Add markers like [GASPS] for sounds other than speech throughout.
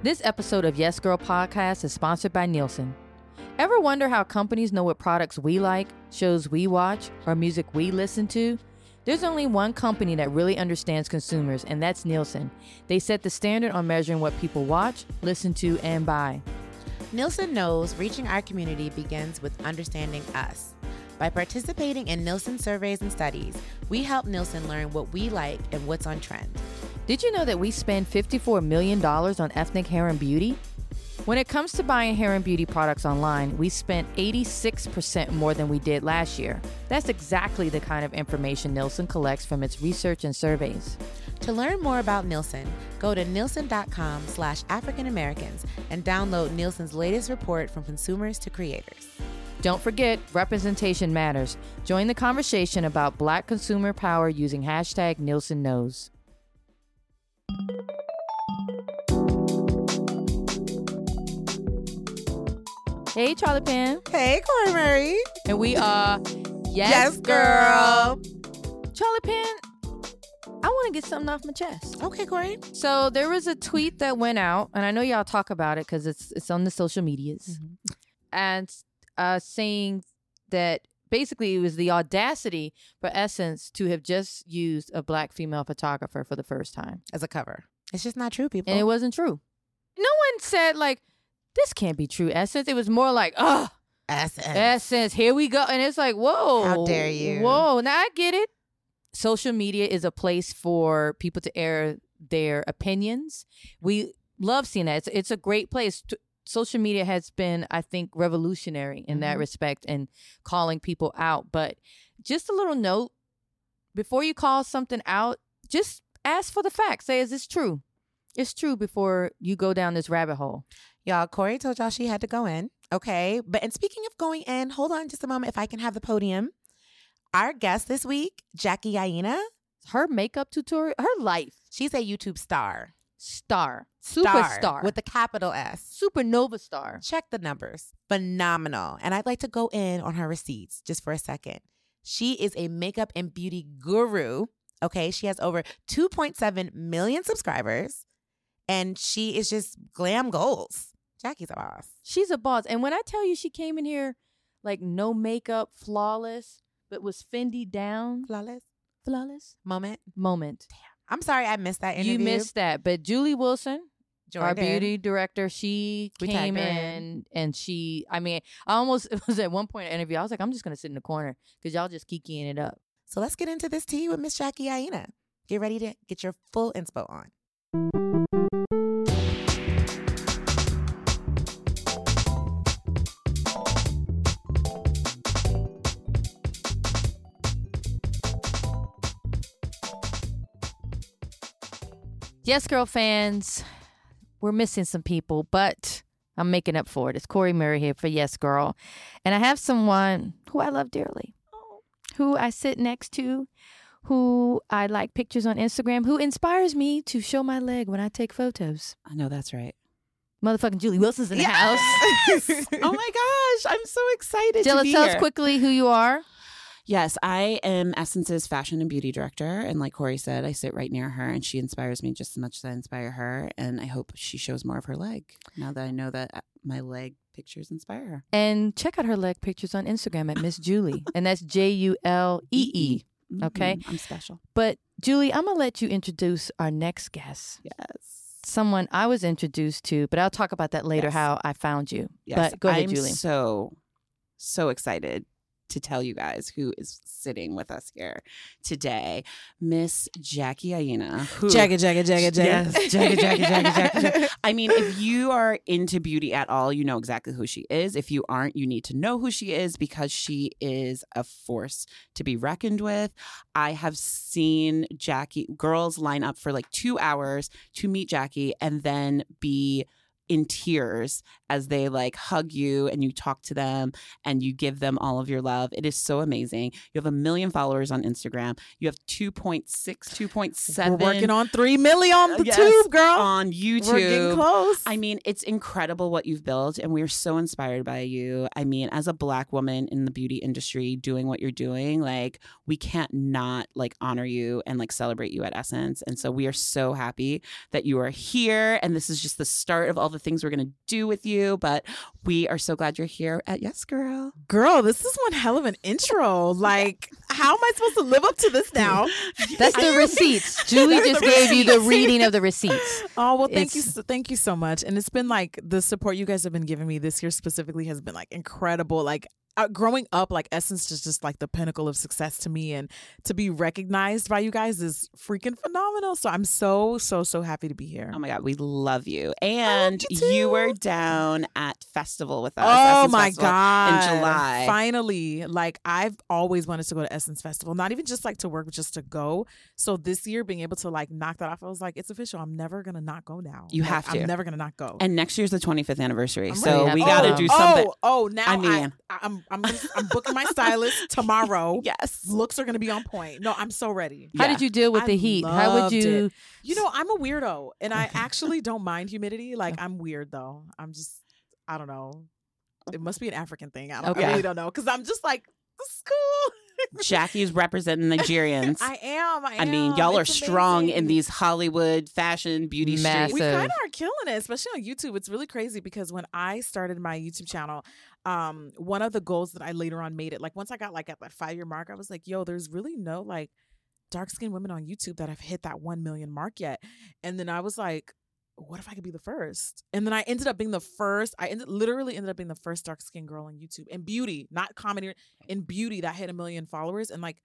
This episode of Yes Girl Podcast is sponsored by Nielsen. Ever wonder how companies know what products we like, shows we watch, or music we listen to? There's only one company that really understands consumers, and that's Nielsen. They set the standard on measuring what people watch, listen to, and buy. Nielsen knows reaching our community begins with understanding us. By participating in Nielsen surveys and studies, we help Nielsen learn what we like and what's on trend. Did you know that we spend $54 million on ethnic hair and beauty? When it comes to buying hair and beauty products online, we spent 86% more than we did last year. That's exactly the kind of information Nielsen collects from its research and surveys. To learn more about Nielsen, go to nielsen.com slash African Americans and download Nielsen's latest report from consumers to creators. Don't forget, representation matters. Join the conversation about black consumer power using hashtag Nielsen Knows. Hey, Charli Penn. Hey, Cori Murray. And we are Yes, Yes, girl. Charli Penn, I want to get something off my chest. Okay, Cori. So there was a tweet that went out, and I know y'all talk about it because it's it's on the social medias, and uh, saying that basically it was the audacity for Essence to have just used a black female photographer for the first time, As a cover. It's just not true, people. and it wasn't true. No one said like this can't be true, Essence. It was more like, oh, Essence. Essence, here we go. And it's like, whoa. How dare you. Whoa. Now I get it. Social media is a place for people to air their opinions. We love seeing that. It's, it's a great place. T- Social media has been, I think, revolutionary in that Mhm. respect and calling people out. But just a little note before you call something out, just ask for the facts. Say, is this true? It's true before you go down this rabbit hole. Y'all, Cori told y'all she had to go in. Okay. But and speaking of going in, hold on just a moment if I can have the podium. Our guest this week, Jackie Aina, Her makeup tutorial, her life, she's a YouTube star. star, Star superstar, with the capital S. supernova star. Check the numbers. Phenomenal. And I'd like to go in on her receipts just for a second. She is a makeup and beauty guru. Okay. She has over 2.7 million subscribers and she is just glam goals. Jackie's a boss. She's a boss. And when I tell you she came in here like no makeup, flawless, but was Fendi down, Flawless flawless moment. moment. Damn. I'm sorry I missed that interview. You missed that. But Julee Wilson, our beauty director, she We came in, in. and she, I mean, I almost, [LAUGHS] it was at one point in the interview, I was like, I'm just going to sit in the corner because y'all just kikiing it up. So let's get into this tea with Miss Jackie Aina. Get ready to get your full inspo on. Yes, girl fans, we're missing some people, but I'm making up for it. It's Cori Murray here for Yes Girl. And I have someone who I love dearly, who I sit next to, who I like pictures on Instagram, who inspires me to show my leg when I take photos. I know that's right. Motherfucking Julee Wilson's in the house. [LAUGHS] oh my gosh, I'm so excited be tell us quickly who you are. Yes, I am Essence's fashion and beauty director, and like Cori said, I sit right near her, and she inspires me just as much as I inspire her. And I hope she shows more of her leg now that I know that uh, my leg pictures inspire her. And check out her leg pictures on Instagram at Miss Julee. And that's J U L E E. Okay. Mhm, I'm special. But Julee, I'm gonna let you introduce our next guest. Yes. Someone I was introduced to, but I'll talk about that later. Yes. How I found you. Yes. But go ahead, I'm Julee. so so excited to tell you guys who is sitting with us here today, Miss Jackie Aina. Who, Jackie, Jackie, Jackie, Jackie. Yes, Jackie, Jackie, Jackie, Jackie, Jackie. I mean, if you are into beauty at all, you know exactly who she is. If you aren't, you need to know who she is because she is a force to be reckoned with. I have seen Jackie girls line up for like two hours to meet Jackie and then be in tears as they like hug you and you talk to them and you give them all of your love. It is so amazing. You have a million followers on Instagram. You have 2.6, 2.7 We're working on three million on the Yes, tube, girl. on We're getting YouTube. close. I mean, it's incredible what you've built, and we're so inspired by you. I mean, as a black woman in the beauty industry doing what you're doing, like we can't not like honor you and like celebrate you at Essence. And so we are so happy that you are here. And this is just the start of all the things we're gonna do with you. But we are so glad you're here at Yes Girl. girl, this is one hell of an intro. Like, how am I supposed to live up to this now? That's the receipts. [LAUGHS] Julee just gave you the reading of the receipts. [LAUGHS] Oh well, thank you, so, thank you so much. And it's been like the support you guys have been giving me this year specifically has been like incredible. Like uh, growing up, like Essence is just like the pinnacle of success to me, and to be recognized by you guys is freaking phenomenal. So I'm so so so happy to be here. Oh my God, we love you. And you you, were down at festival with us. Oh Essence my Festival god! In July. finally. Like I've always wanted to go to Essence Festival, not even just like to work, but just to go. So this year, being able to like knock that off, I was like, it's official. I'm never gonna not go now. You Like, have to. I'm never gonna not go. And next year's the 25th anniversary. I'm so we Oh, got to oh, do something. Oh, oh, now I I mean- I, I'm I'm gonna, I'm booking my stylist [LAUGHS] tomorrow. Yes. Looks are gonna be on point. No, I'm so ready. How Yeah. did you deal with I the heat? How would you? it. You know, I'm a weirdo, and I actually don't mind humidity. Like I'm weird though. I'm just I don't know. It must be an African thing. I, don't, Okay. I really don't know because I'm just like this [LAUGHS] is. Jackie's representing Nigerians. I am. I, I mean, y'all are It's strong in these Hollywood fashion beauty Massive. We streets. kind of are killing it, especially on YouTube. It's really crazy because when I started my YouTube channel, um, one of the goals that I later on made it, like once I got like at that five year mark, I was like, yo, there's really no like dark skinned women on YouTube that have hit that one million mark yet. And then I was like, what if I could be the first? And then I ended up being the first. I ended literally ended up being the first dark skinned girl on YouTube in beauty, not comedy, in beauty that hit a million followers. And like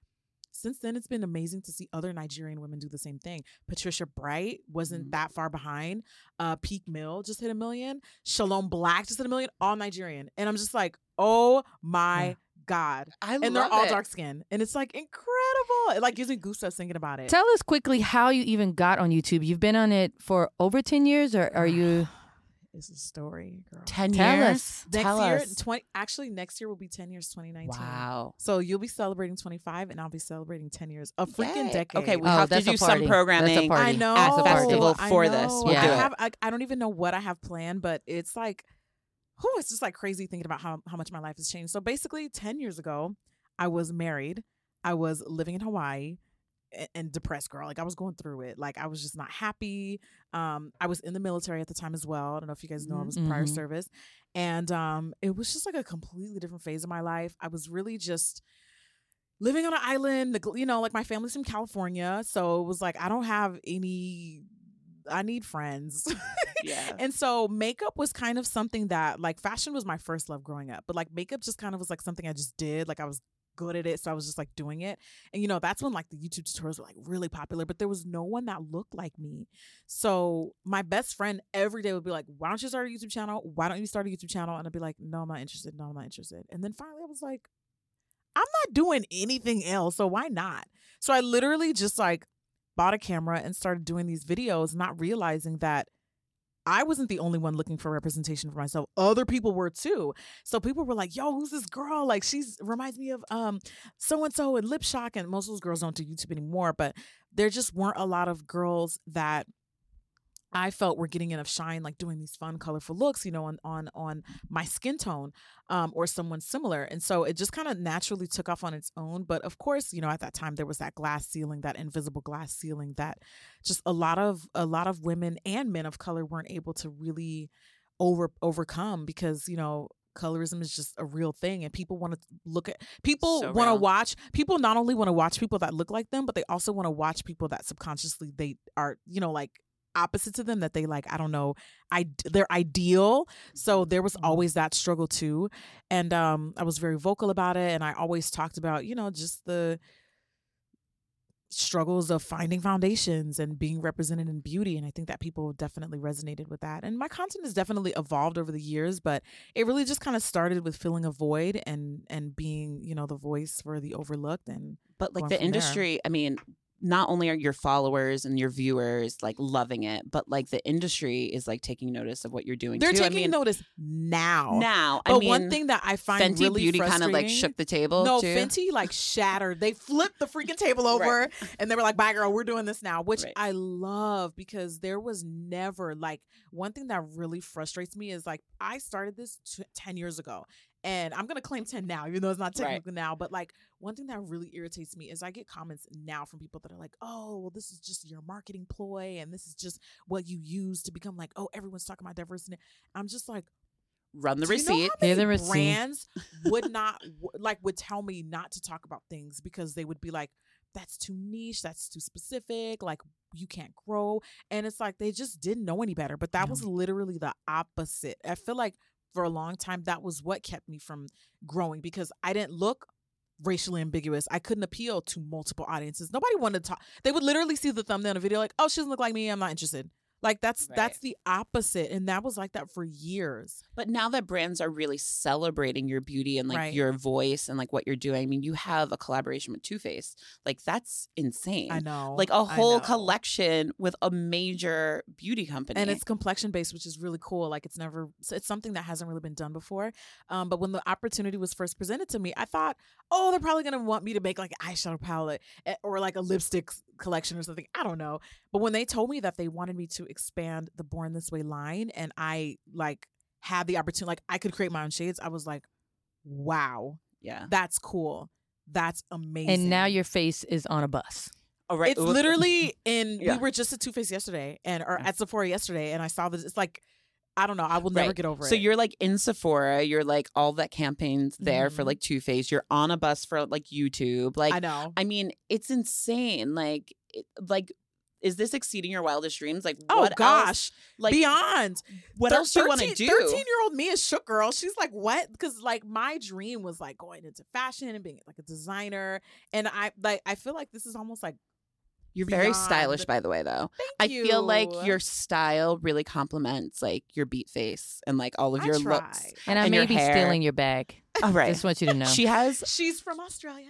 since then, it's been amazing to see other Nigerian women do the same thing. Patricia Bright wasn't Mhm. that far behind. Uh, PeakMill just hit a million. Shalom Blac just hit a million. All Nigerian, and I'm just like, oh my Yeah. god! I And they're all dark skinned, and it's like incredible. It like gives me goosebumps thinking about it. Tell us quickly how you even got on YouTube. You've been on it for over ten years, or are you? [SIGHS] It's a story, girl. 10 Tell years. us. Next Tell year, us. twenty. Actually, next year will be ten years. Twenty nineteen. Wow. So you'll be celebrating 25, and I'll be celebrating 10 years. A freaking Yay. decade. Okay, we Oh, have to do some party. That's programming. party. I know at the festival I for this. know. We'll do I have. I, I don't even know what I have planned, but it's like, oh, it's just like crazy thinking about how how much my life has changed. So basically, ten years ago, I was married. I was living in Hawaii. And depressed girl, like I was going through it. Like I was just not happy. Um, I was in the military at the time as well. I don't know if you guys know I was prior Mhm. service, and um, it was just like a completely different phase of my life. I was really just living on an island you know like my family's from california so it was like i don't have any i need friends Yeah. [LAUGHS] and so makeup was kind of something that like fashion was my first love growing up but like makeup just kind of was like something i just did like i was good at it so i was just like doing it. And you know that's when like the youtube tutorials were like really popular but there was no one that looked like me. So my best friend every day would be like why don't you start a youtube channel? Why don't you start a youtube channel? And i'd be like no i'm not interested. No i'm not interested. And then finally i was like I'm not doing anything else, so why not? So I literally just like bought a camera and started doing these videos, not realizing that I wasn't the only one looking for representation for myself. Other people were too. So people were like, "Yo, who's this girl? Like, she's reminds me of um so and so and Lip Shock." And most of those girls don't do YouTube anymore, but there just weren't a lot of girls that I felt we were getting enough shine, like doing these fun, colorful looks, you know, on on on my skin tone, um, or someone similar. And so it just kind of naturally took off on its own. But of course, you know, at that time there was that glass ceiling, that invisible glass ceiling that just a lot of a lot of women and men of color weren't able to really over overcome because, you know, colorism is just a real thing and people want to look at people So want to watch people not only want to watch people that look like them but they also want to watch people that subconsciously they are you know like opposite to them that they like i don't know i they're ideal. So there was always that struggle too. And um i was very vocal about it and i always talked about you know just the struggles of finding foundations and being represented in beauty and i think that people definitely resonated with that. And my content has definitely evolved over the years but it really just kind of started with filling a void and and being you know the voice for the overlooked and But like the from there. industry, I mean, not only are your followers and your viewers like loving it, but like the industry is like taking notice of what you're doing They're too. taking I mean, notice now. now. But I mean, one thing that I find Fenty really Beauty kind of like shook the table. No, too. Fenty like shattered. They flipped the freaking table over and they were like, bye, girl, we're doing this now, which Right. I love because there was never like one thing that really frustrates me is like I started this t- 10 years ago and I'm going to claim 10 now, even though it's not Right. technically now. But like one thing that really irritates me is I get comments now from people that are like, oh, well, this is just your marketing ploy and this is just what you use to become like, oh, everyone's talking about diversity. I'm just like, Run the do you know receipt. how Hear the receipt. brands would [LAUGHS] not like would tell me not to talk about things because they would be like, "That's too niche. That's too specific. Like you can't grow." And it's like they just didn't know any better. But that No. was literally the opposite. I feel like for a long time that was what kept me from growing because I didn't look racially ambiguous. I couldn't appeal to multiple audiences. Nobody wanted to talk. They would literally see the thumbnail of the video like, "Oh, she doesn't look like me. I'm not interested." Like that's Right. that's the opposite, and that was like that for years. But now that brands are really celebrating your beauty and like Right. your voice and like what you're doing, I mean, you have a collaboration with Too Faced. Like that's insane. I know, Like a whole collection with a major beauty company. and it's complexion based, which is really cool. Like it's never, it's something that hasn't really been done before. Um, but when the opportunity was first presented to me, I thought, oh, they're probably gonna want me to make like an eyeshadow palette eh, or like a lipstick collection or something. I don't know. But when they told me that they wanted me to expand the Born This Way line, and I like had the opportunity, like I could create my own shades, I was like, wow, yeah. that's cool. That's amazing. And now your face is on a bus. Oh, right. It's literally in. Yeah. We were just at Too Faced yesterday, and or at Sephora yesterday, and I saw this. It's like, I don't know. I will never Right. get over So it. So you're like in Sephora, you're like all that campaigns there for Mhm. like Too Faced. You're on a bus for like YouTube. Like I know. I mean, it's insane. Like, it, like, is this exceeding your wildest dreams? Like, Oh what else- gosh, like, beyond. what Thir- else do you want to 13 do? Thirteen year old me is shook, girl. She's like, what? Because like my dream was like going into fashion and being like a designer, and I like I feel like this is almost like You're very beyond- stylish, by the way, though. Thank I feel like your style really complements like your beat face and like all of I your try. looks. And I And may be hair. stealing your bag. All right. Just want you to [LAUGHS] know. She has She's from Australia.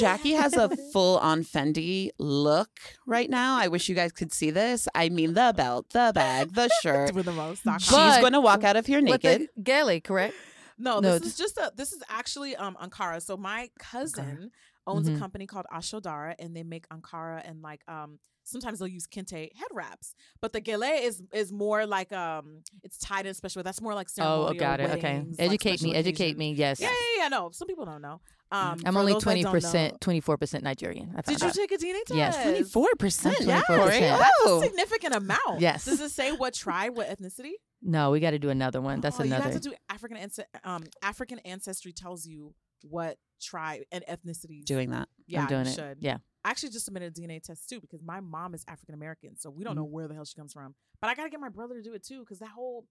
Jackie has a [LAUGHS] full on Fendi look right now. I wish you guys could see this. I mean, the belt, the bag, the [LAUGHS] shirt. Doing the most. She's going to walk out of here naked. the gele, correct? No, No, this is just a. This is actually um Ankara. So my cousin owns Mhm. a company called Ashodara, and they make Ankara and like um. Sometimes they'll use kente head wraps, but the gele is is more like um it's tied in special. That's more like Oh, ceremonial. got it. Okay. weddings, like Educate special me. Educate occasions. me. Yes. Yeah, yeah, yeah. No, some people don't know. Um, I'm only twenty percent, twenty four percent Nigerian. I Did you out. take a DNA test? Yes. 24%. Yeah. Cori. 24%. That's Oh. a significant amount. Yes. Does it say what tribe, what ethnicity? No, we got to do another one. That's oh, another. You have to do African um African ancestry tells you what tribe and ethnicity. Doing that. Yeah, I'm doing you it. should. Yeah. I actually just submitted a DNA test too because my mom is African American, so we don't Mm. know where the hell she comes from. But I gotta get my brother to do it too because that whole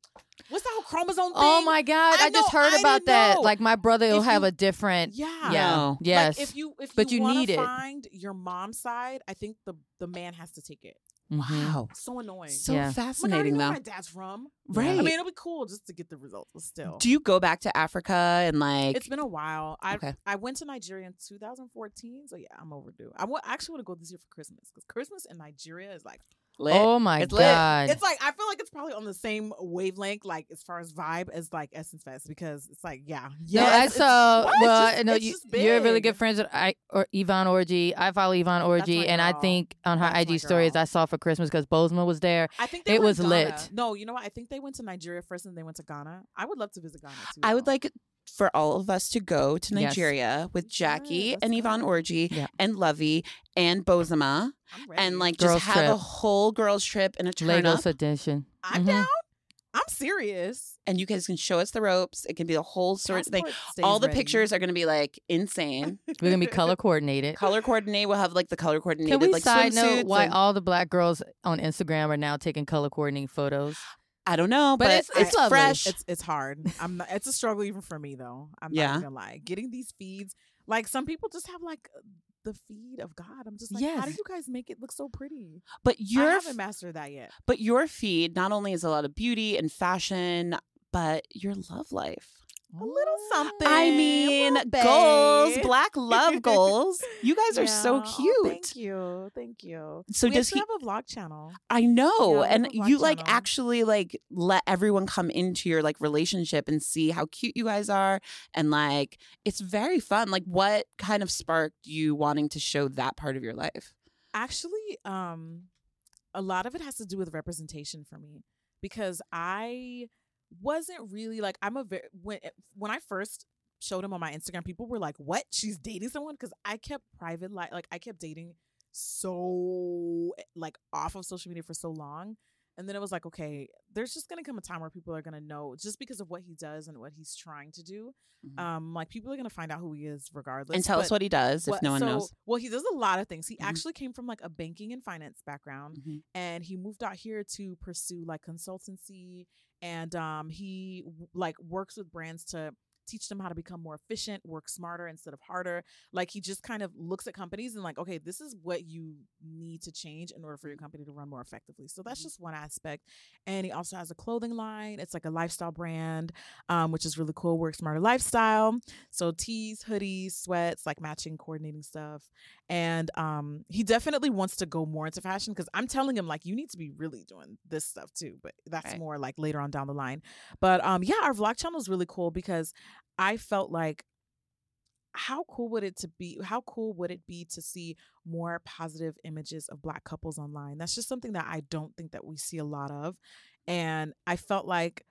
what's that whole chromosome thing? Oh my God! I I, just know, heard I about that. know. Like my brother will have you- a different. Yeah. Yeah. No. Yes. Like if you if But you wanna need it. find your mom's side, I think the the man has to take it. Mhm. Wow. So annoying. So Yeah. I'm like, I fascinating, know though. where my dad's from. Right. I mean, it'll be cool just to get the results, but still. Do you go back to Africa and like It's been a while. I Okay. I went to Nigeria in 2014, so yeah, I'm overdue. I wa- I actually want to go this year for Christmas because Christmas in Nigeria is like lit? Oh my It's lit. God! it's like I feel like it's probably on the same wavelength, like as far as vibe as like Essence Fest because it's like yeah, yeah. Uh, what? It's Well, just- it's you, you're really good friends with I or Yvonne Orji. I follow Yvonne Orji, and I think on her That's IG stories. I saw for Christmas because Bozoma was there. I think they it was lit. No, you know what? I think they went to Nigeria first, and they went to Ghana. I would love to visit Ghana too. I would like for all of us to go to Yes. Nigeria with Jackie should. and Yvonne go. Orji Yeah. and Luvvie and Bozoma and like Girls just have a whole girls trip and a turn Lagos up edition. I'm Mhm. down. I'm serious. and you guys can show us the ropes. It can be the whole sort of thing. All the ready. pictures are going to be like insane. [LAUGHS] We're gonna be color coordinated. color coordinate. We'll have like the color coordinated Can we like side note why and- all the black girls on Instagram are now taking color coordinating photos? I don't know, But but, it's- it's fresh. It's it's hard. I'm not, it's a struggle even for me though. I'm Yeah. not gonna lie. Getting these feeds, like some people just have like the feed of God. I'm just like, how do you guys make it look so pretty? but I haven't mastered that yet. but your feed not only is a lot of beauty and fashion, but your love life. A little something. I mean, goals, black love [LAUGHS] goals. You guys are so Yeah. Oh, cute. thank you. Thank you. So we does he? have a vlog channel. I know, Yeah, and you like channel. actually like let everyone come into your like relationship and see how cute you guys are, and like it's very fun. Like, what kind of sparked you wanting to show that part of your life? Actually, um, a lot of it has to do with representation for me because I wasn't really like I'm a very when eh, when I first showed him on my Instagram, people were like, "What? She's dating someone?" Because I kept private like like I kept dating so eh, like off of social media for so long. And then it was like, okay, there's just gonna come a time where people are gonna know just because of what he does and what he's trying to do. Mhm. Um, like people are gonna find out who he is regardless. and tell us what he does if no one so- knows. Well, he does a lot of things. He Mhm. actually came from like a banking and finance background, Mhm. and he moved out here to pursue like consultancy, and um, he like works with brands to teach them how to become more efficient, work smarter instead of harder. Like he just kind of looks at companies and like, okay, this is what you need to change in order for your company to run more effectively. So that's Mhm. just one aspect. And he also has a clothing line. It's like a lifestyle brand, um, which is really cool. Work smarter lifestyle. So tees, hoodies, sweats, like matching, coordinating stuff. And um, he definitely wants to go more into fashion because I'm telling him like you need to be really doing this stuff too. But that's Right. more like later on down the line. But um, yeah, our vlog channel is really cool because I felt like how cool would it to be how cool would it be to see more positive images of black couples online that's just something that i don't think that we see a lot of and i felt like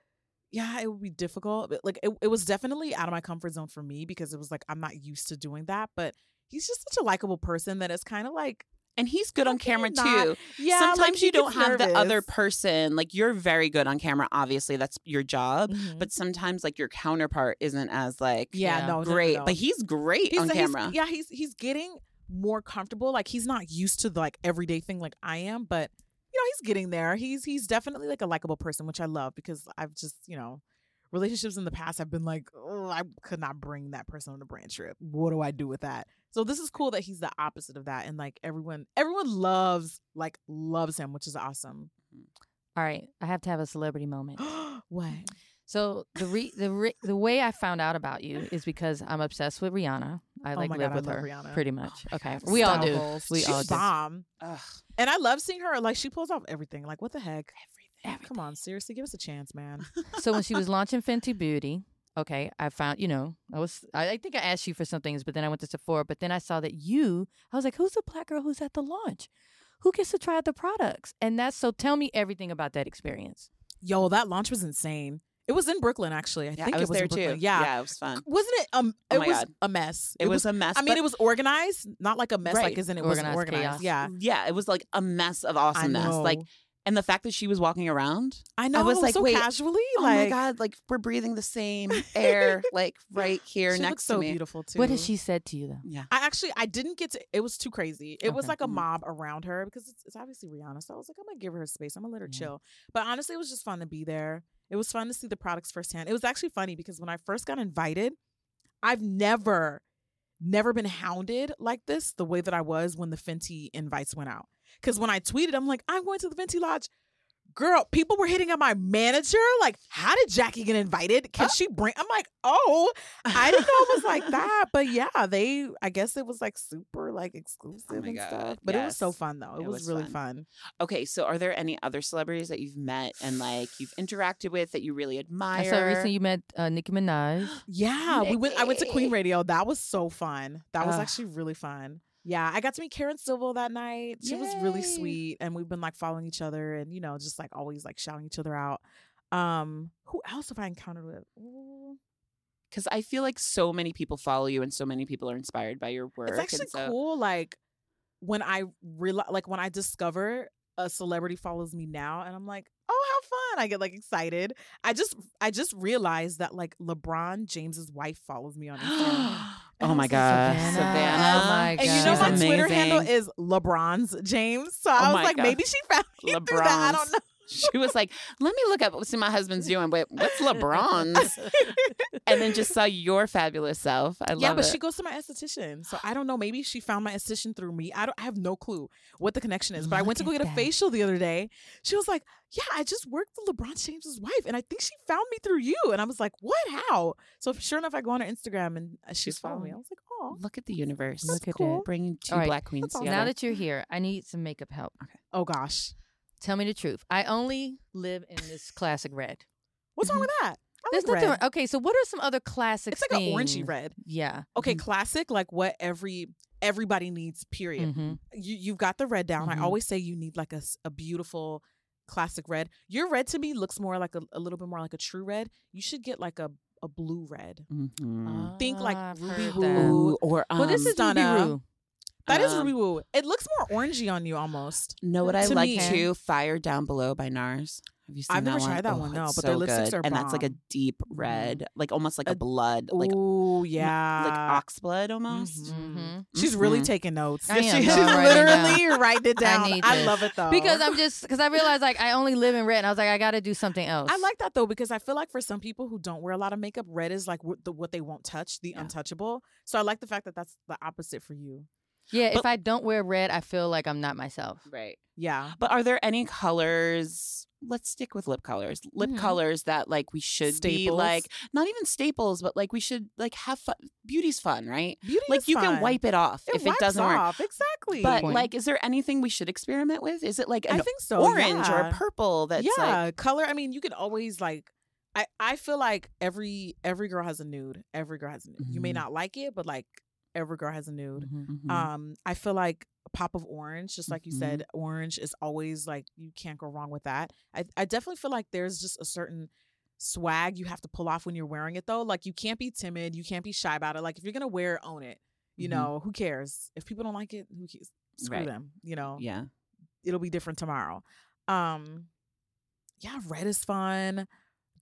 yeah it would be difficult but like it, it was definitely out of my comfort zone for me because it was like i'm not used to doing that but he's just such a likable person that it's kind of like And he's good on camera not- too. yeah Sometimes he you don't gets have the other person. Like you're very good on camera. Obviously, that's your job. Mhm. But sometimes like your counterpart isn't as like yeah, Yeah. no no, no, great. no. But he's great He's- on he's- camera. yeah, he's he's getting more comfortable. Like he's not used to the like everyday thing like I am, but you know, he's getting there. He's he's definitely like a likable person, which I love because I've just, you know, relationships in the past have been like, oh, I could not bring that person on a brand trip. What do I do with that? So this is cool that he's the opposite of that. And like everyone everyone loves like loves him, which is awesome. Mm-hmm. All right, I have to have a celebrity [GASPS] moment. what? So the re- the re- the way I found out about you is because I'm obsessed with Rihanna. I Oh like my live God, with her Rihanna. pretty much. Oh [GASPS] okay, we all do. We She's all do. bomb. Ugh. And I love seeing her. Like she pulls off everything. Like what the heck? Everything. Come on, seriously, give us a chance, man. so when she was [LAUGHS] launching Fenty Beauty, okay, I found you know I was I, I think I asked you for some things, but then I went to Sephora, but then I saw that you I was like, who's the black girl who's at the launch? Who gets to try out the products? And that's so. Tell me everything about that experience. Yo, that launch was insane. It was in Brooklyn, actually. I Yeah, think I was, it was there in Brooklyn. too. Yeah. yeah, it was fun. Wasn't it? Um, Oh it my was God. a mess. It, was, a mess. I mean, it was organized, not like a mess, Right. like isn't it wasn't Organized organized? chaos. Yeah, yeah, it was like a mess of I awesomeness. know. Like, and the fact that she was walking around, I know. was like, so wait, casually, oh like, my god, like we're breathing the same [LAUGHS] air, like [LAUGHS] right here she next looks so to me. beautiful too. What has she said to you though? Yeah, I actually I didn't get to. It was too crazy. It was like a Mhm. mob around her because it's, it's obviously Rihanna. So I was like, I'm gonna give her space. I'm gonna let her Yeah. chill. But honestly, it was just fun to be there. It was fun to see the products firsthand. It was actually funny because when I first got invited, I've never, never been hounded like this the way that I was when the Fenty invites went out. Because when I tweeted, I'm like, I'm going to the Fenty Lodge. Girl, people were hitting up my manager. Like, how did Jackie get invited? Can she bring? I'm like, oh, I didn't know it was like [LAUGHS] that, but yeah, they. I guess it was like super like exclusive Oh and God, stuff. But it was so fun though. It, It was, was really fun. fun. Okay, so are there any other celebrities that you've met and like you've interacted with that you really admire? I saw recently you met uh, Nicki Minaj. [GASPS] Yeah, we went. I went to Queen Radio. That was so fun. That was Ugh. actually really fun. Yeah, I got to meet Karen Civil that night. She was really sweet, and we've been like following each other, and you know, just like always like shouting each other out. Um, who else have I encountered with? Ooh. because I feel like so many people follow you and so many people are inspired by your work. It's actually so, cool. Like when I realize, like when I discover a celebrity follows me now, and I'm like, oh, how fun! I get like excited. I just, I just realized that like LeBron James's wife follows me on Instagram. [GASPS] oh my Savannah. god, Savannah. Savannah! Oh my And you know She's my God. Twitter handle is LeBron's James. So Oh I was my like, God. maybe she found [LAUGHS] me through that. I don't know. She was like, "Let me look up what see my husband's doing." Wait, what's LeBron's? and then just saw your fabulous self. I love it. yeah, but it. she goes to my esthetician. So I don't know. Maybe she found my esthetician through me. I don't I have no clue what the connection is. But I went to go at get a facial the other day. She was like, yeah, I just worked with LeBron James's wife, and I think she found me through you. And I was like, what? How? So sure enough, I go on her Instagram and uh, she's She's following me. I was like, oh, Look at the universe. Look at cool. that. Bringing two All right. black queens That's all. together. Now that you're here, I need some makeup help. Okay. oh gosh, Tell me the truth. I only live in this classic red. what's wrong with that? I There's like nothing. red. Okay, so what are some other classic? It's like an orangey red. Yeah. Okay, classic, like what every everybody needs. Period. hmm You you've got the red down. Mhm. I always say you need like a, s- a beautiful classic red. Your red to me looks more like a, a little bit more like a true red. You should get like a a blue red. Mhm. Think like Ah, I've Ruby heard that. Ooh, or um, Well, this is Ruby Stunna. Roo. That is Um, Ruby Woo. It looks more orangey on you almost. Know what I To like me- too? Fire Down Below by NARS. Have you seen that? I've that never one? tried that Oh, one, no, but so their lipsticks good. are and that's like a deep red, like almost like a, A- blood, like oh yeah, like ox blood almost. Mhm. Mhm. She's really Mhm. taking notes. I am, She- she's I'm writing literally writing it [LAUGHS] down. need I, love it though Because I'm just because I realized like I only live in red, and I was like I got to do something else. I like that though because I feel like for some people who don't wear a lot of makeup, red is like what, the, what they won't touch, the Yeah. untouchable. So I like the fact that that's the opposite for you. Yeah, But- if I don't wear red, I feel like I'm not myself. Right. Yeah. But are there any colors? Let's stick with lip colors. Lip Mhm. colors that like we should be like not even staples, but like we should like have fun. Beauty's fun, right? Beauty like is you can wipe it off if it doesn't work. off. Exactly. But like, is there anything we should experiment with? Is it like I think so. orange or yeah. a purple? That's yeah, like color. I mean, you can always like. I I feel like every every girl has a nude. Every girl has a nude. You may Mhm. not like it, but like every girl has a nude. Mhm. Um, I feel like a pop of orange, just like you Mhm. said, orange is always like you can't go wrong with that. I I definitely feel like there's just a certain swag you have to pull off when you're wearing it though. Like you can't be timid, you can't be shy about it. Like if you're gonna wear it, own it. You Mhm. know, who cares? If people don't like it, who cares? Screw Right. them. You know, yeah. it'll be different tomorrow. Um, yeah, red is fun.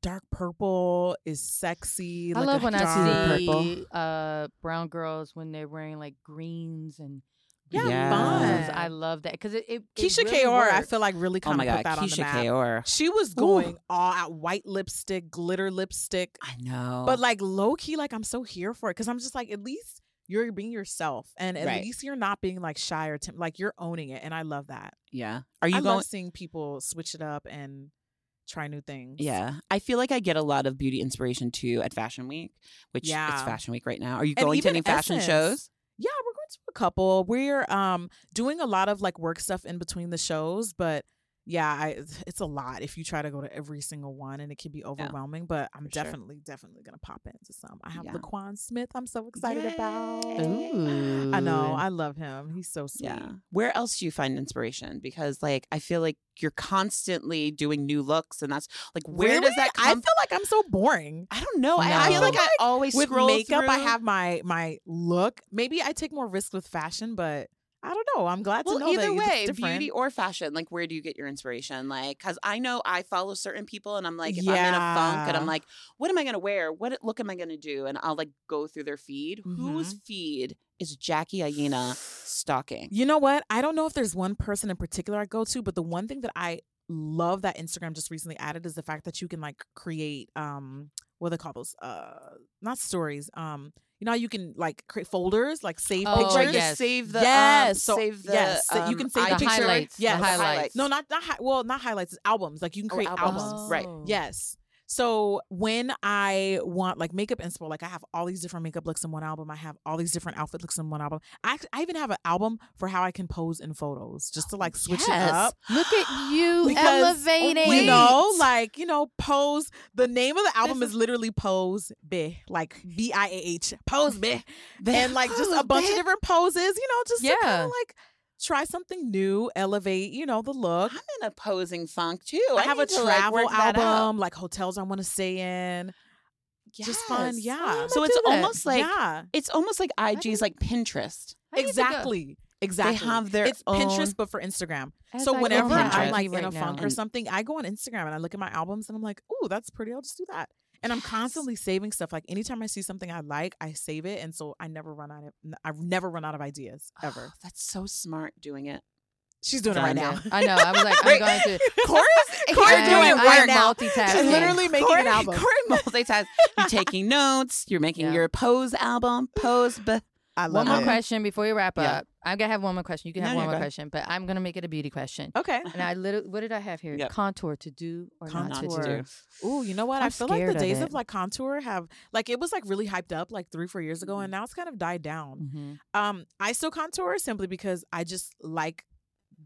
Dark purple is sexy. I like love when dark- I purple. see uh, brown girls when they're wearing like greens and Yeah, Yes. I love that because it, it, it Keisha really Kaur, I feel like really Oh kind my of god, put that on the Keisha map. Kaur. She was going all out white lipstick, glitter lipstick, I know. but like low key, like I'm so here for it because I'm just like, at least you're being yourself, and at Right. least you're not being like shy or tim- like you're owning it, and I love that. yeah. Are you I going? love seeing people switch it up and try new things. Yeah, I feel like I get a lot of beauty inspiration too at Fashion Week, which Yeah. it's Fashion Week right now. Are you And going to any fashion Essence. shows? Yeah, we're going to a couple. We're um doing a lot of like work stuff in between the shows, but yeah, I, it's a lot if you try to go to every single one, and it can be overwhelming. But I'm for sure. definitely, definitely gonna pop into some. I have Yeah. Laquan Smith. I'm so excited about. Ooh. I know. I love him. He's so sweet. Yeah. Where else do you find inspiration? Because like I feel like you're constantly doing new looks, and that's like where does that Really? I feel like I'm so boring. I don't know. I, I feel No. like I always With makeup, I have my my look. Maybe I take more risks with fashion, but I don't know. I'm glad Well, to know either way, beauty or fashion, like where do you get your inspiration? Like, because I know I follow certain people, and I'm like, if I'm in a funk, and I'm like, what am I gonna wear? What look am I gonna do? And I'll like go through their feed. Whose Mm-hmm. feed is Jackie Aina stalking? You know what? I don't know if there's one person in particular I go to, but the one thing that I love that Instagram just recently added is the fact that you can like create um what they call those? Uh not stories. Um you know how you can like create folders, like save Oh, pictures. Like, yes. save the Yes, um, so- save the yes, so you um, can save the icon. picture. highlights, the Yes. highlights. No, not not hi- well, not highlights, it's albums. Like you can Oh, create albums. albums. Right. Oh. Yes. So when I want like makeup inspo, like I have all these different makeup looks in one album. I have all these different outfit looks in one album. I, I even have an album for how I can pose in photos, just to oh, like switch Yes. it up. Look at [GASPS] you Because, elevating. You know, like you know, pose. The name of the album is literally Pose B, like B I A H, Pose B, [LAUGHS] and like just a bunch of different poses. You know, just to kind Yeah. of like try something new, elevate. You know, the look. I'm in a posing funk too. I, have a like, travel out. album, like hotels I want to stay in. Just fun, oh, yeah. Oh, So it's almost like yeah, it's almost like IG's like Pinterest. I need to go- exactly. Exactly. have their it's Pinterest, but for Instagram. As so I whenever. I'm like in a right now. funk or something, I go on Instagram and I look at my albums and I'm like, "Ooh, that's pretty. I'll just do that." And I'm constantly saving stuff. Like anytime I see something I like, I save it, and so I never run out of. I've never run out of ideas ever. Ah, that's so smart doing it. She's doing it right now. I know. I was like, [LAUGHS] I'm going to. [LAUGHS] Cori's, Cori's doing it right now. Multitasking. She's literally making Cori, an album. Cori multitask. You're taking [LAUGHS] notes. You're making Yeah. your pose album. Pose. B- I love One more it. question before we wrap Yeah. up. I'm gonna have one more question. You can have no, one more question, but I'm gonna make it a beauty question. Okay. And I literally, what did I have here? Yep. Contour to do or not to Contour. do. Ooh, you know what? i I'm feel like the of days it. of like contour have like it was like really hyped up like three, four years Mm-hmm. ago, and now it's kind of died down. Mhm. Um, I still contour simply because I just like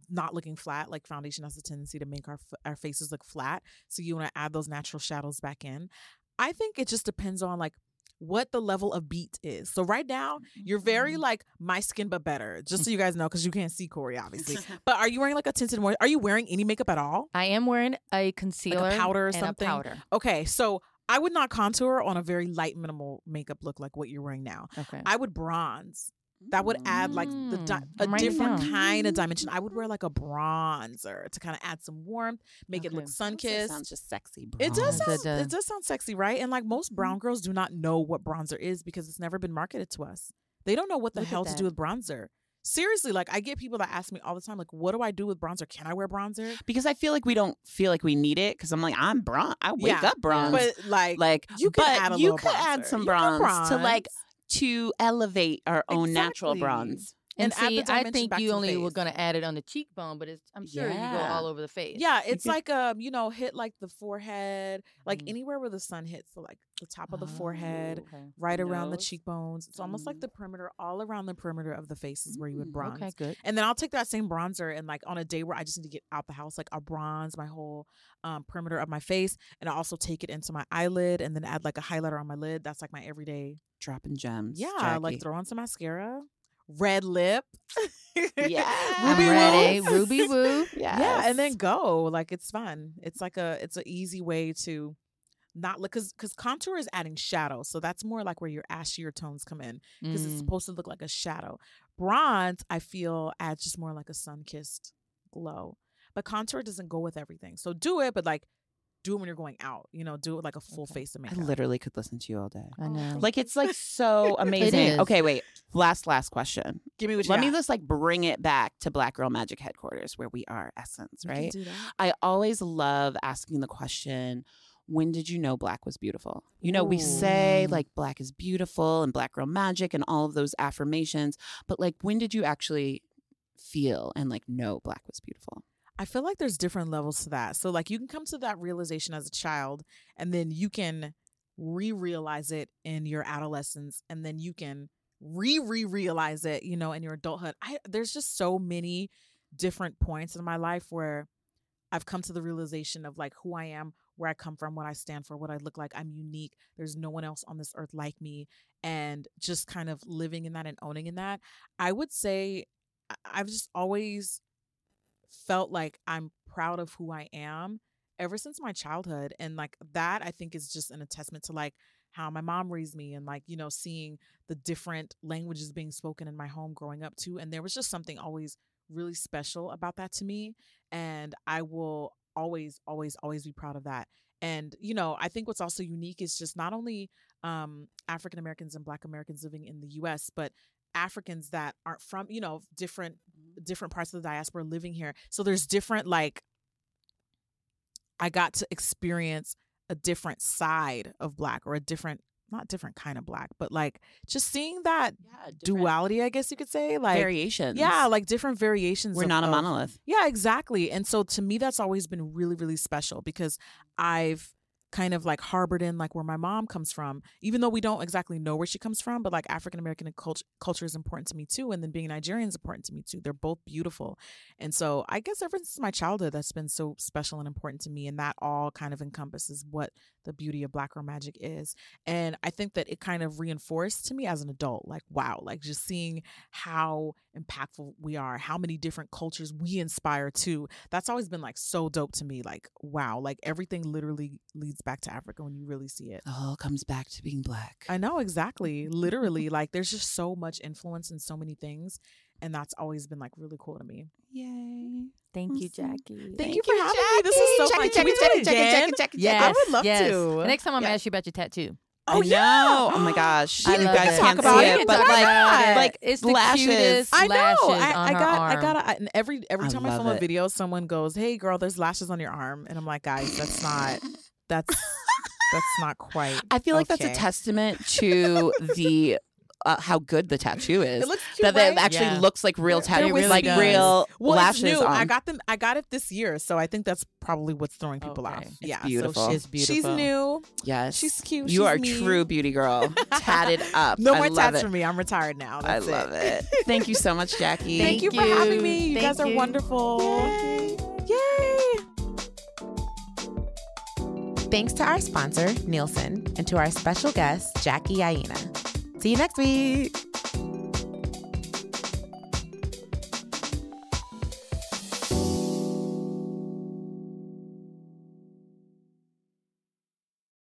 not looking flat. Like foundation has a tendency to make our our faces look flat, so you want to add those natural shadows back in. I think it just depends on like what the level of beat is. So right now, you're very Mm-hmm. like my skin but better. Just so you guys know, because you can't see Cori obviously. [LAUGHS] but are you wearing like a tinted moist? Are you wearing any makeup at all? I am wearing a concealer, like a powder or and something? Powder. Okay, so I would not contour on a very light minimal makeup look like what you're wearing now. Okay. I would bronze. That would add like the di- Mm, a I'm writing it different kind of dimension. I would wear like a bronzer to kind of add some warmth, make it look sun kissed. sounds just sexy. It does sound It does. it does sound sexy, right? And like most brown Mm-hmm. girls do not know what bronzer is because it's never been marketed to us. They don't know what the Look hell to do with bronzer. Seriously, like I get people that ask me all the time, like, what do I do with bronzer? Can I wear bronzer? because I feel like we don't feel like we need it because I'm like I'm bronze. I wake Yeah, up bronze. But like, like you can but add a you little could add some You can bronze, to like bronze. To elevate our own natural bronze. And and add the see, I think you only were gonna add it on the cheekbone, but it's I'm sure you go all over the face. Yeah, it's [LAUGHS] like um, you know, hit like the forehead, like Mm. anywhere where the sun hits, so like the top of the forehead, Oh, okay. right around the cheekbones. It's almost like Mm. the perimeter, all around the perimeter of the face is where you would Mm, bronze. Okay, good. And then I'll take that same bronzer and like on a day where I just need to get out the house, like I'll bronze my whole um, perimeter of my face, and I also take it into my eyelid and then add like a highlighter on my lid. That's like my everyday. Dropping gems. Yeah, Jackie. like throw on some mascara, red lip. Yeah. I'm Ruby ready. woo. Ruby woo. [LAUGHS] Yeah, and then go. Like it's fun. It's like a it's an easy way to not look because because contour is adding shadow, so that's more like where your ashier tones come in because it's Mm. supposed to look like a shadow. Bronze, I feel, adds just more like a sun kissed glow, but contour doesn't go with everything. So do it, but like do it when you're going out. You know, do it like a full Okay. face of makeup. I literally could listen to you all day. I know. Like it's like so [LAUGHS] amazing. Okay, wait. Last last question. Give me what you Let me just like bring it back to Black Girl Magic headquarters where we are Essence, We can right? do that. I always love asking the question, when did you know black was beautiful? You know, we say like black is beautiful and black girl magic and all of those affirmations, but like when did you actually feel and like know black was beautiful? I feel like there's different levels to that. So like you can come to that realization as a child and then you can re-realize it in your adolescence and then you can re-re-realize it, you know, in your adulthood. I there's just so many different points in my life where I've come to the realization of like who I am, where I come from, what I stand for, what I look like. I'm unique. There's no one else on this earth like me and just kind of living in that and owning in that. I would say I've just always felt like I'm proud of who I am ever since my childhood. And like that, I think is just an attestament to like how my mom raised me and like, you know, seeing the different languages being spoken in my home growing up too. And there was just something always really special about that to me. And I will always, always, always be proud of that. And, you know, I think what's also unique is just not only um, African Americans and Black Americans living in the US, but Africans that aren't from, you know, different different parts of the diaspora living here. So there's different like I got to experience a different side of black or a different not different kind of black, but like just seeing that Yeah, duality, I guess you could say. Like variations. yeah, like different variations. we're of- not a of- monolith. yeah, exactly. And so to me, that's always been really, really special because I've kind of like harbored in like where my mom comes from, even though we don't exactly know where she comes from, but like African American culture culture is important to me too. And then being Nigerian is important to me too. They're both beautiful. And so I guess ever since my childhood, that's been so special and important to me. And that all kind of encompasses what the beauty of Black Girl Magic is. And I think that it kind of reinforced to me as an adult, like, wow, like just seeing how impactful we are, how many different cultures we inspire to. That's always been like so dope to me. Like, wow, like everything literally leads back to Africa when you really see it. It all comes back to being black. I know exactly. [LAUGHS] Literally, like there's just so much influence in so many things. And that's always been like really cool to me. Yay. Thank you, Jackie. Thank, you for having me. This is so Jackie, fun. Jackie, Can we do Jackie, it Jackie, again? Jackie, Jackie, Yes, I would love yes. to. The next time I'm Yeah. gonna ask you about your tattoo. Oh, I Oh, know. yeah. Oh my gosh. We you can guys talk can't about see it. it, but talk like, about it. like It's the lashes. cutest I know. lashes I, on I her got. arm. I got. I, and every every time I love film a video, someone goes, "Hey, girl, there's lashes on your arm," and I'm like, guys, that's not. That's [LAUGHS] that's not quite. I feel like that's a testament to the uh, how good the tattoo [LAUGHS] is. It looks cute, that it actually Yeah. looks like real They're- they're tattoo, really like does. real Well, lashes it's new. on. I got them. I got it this year, so I think that's probably what's throwing people Okay. off. It's yeah, beautiful. So She's beautiful. she's new. yes, She's cute. You she's are me. true beauty girl, [LAUGHS] tatted up. No I more love tats it. for me. I'm retired now. I love it. Thank you so much, Jackie. [LAUGHS] Thank, Thank you for having me. You Thank guys are you. wonderful. Yay. Yay. Thanks to our sponsor, Nielsen, and to our special guest, Jackie Aina. See you next week.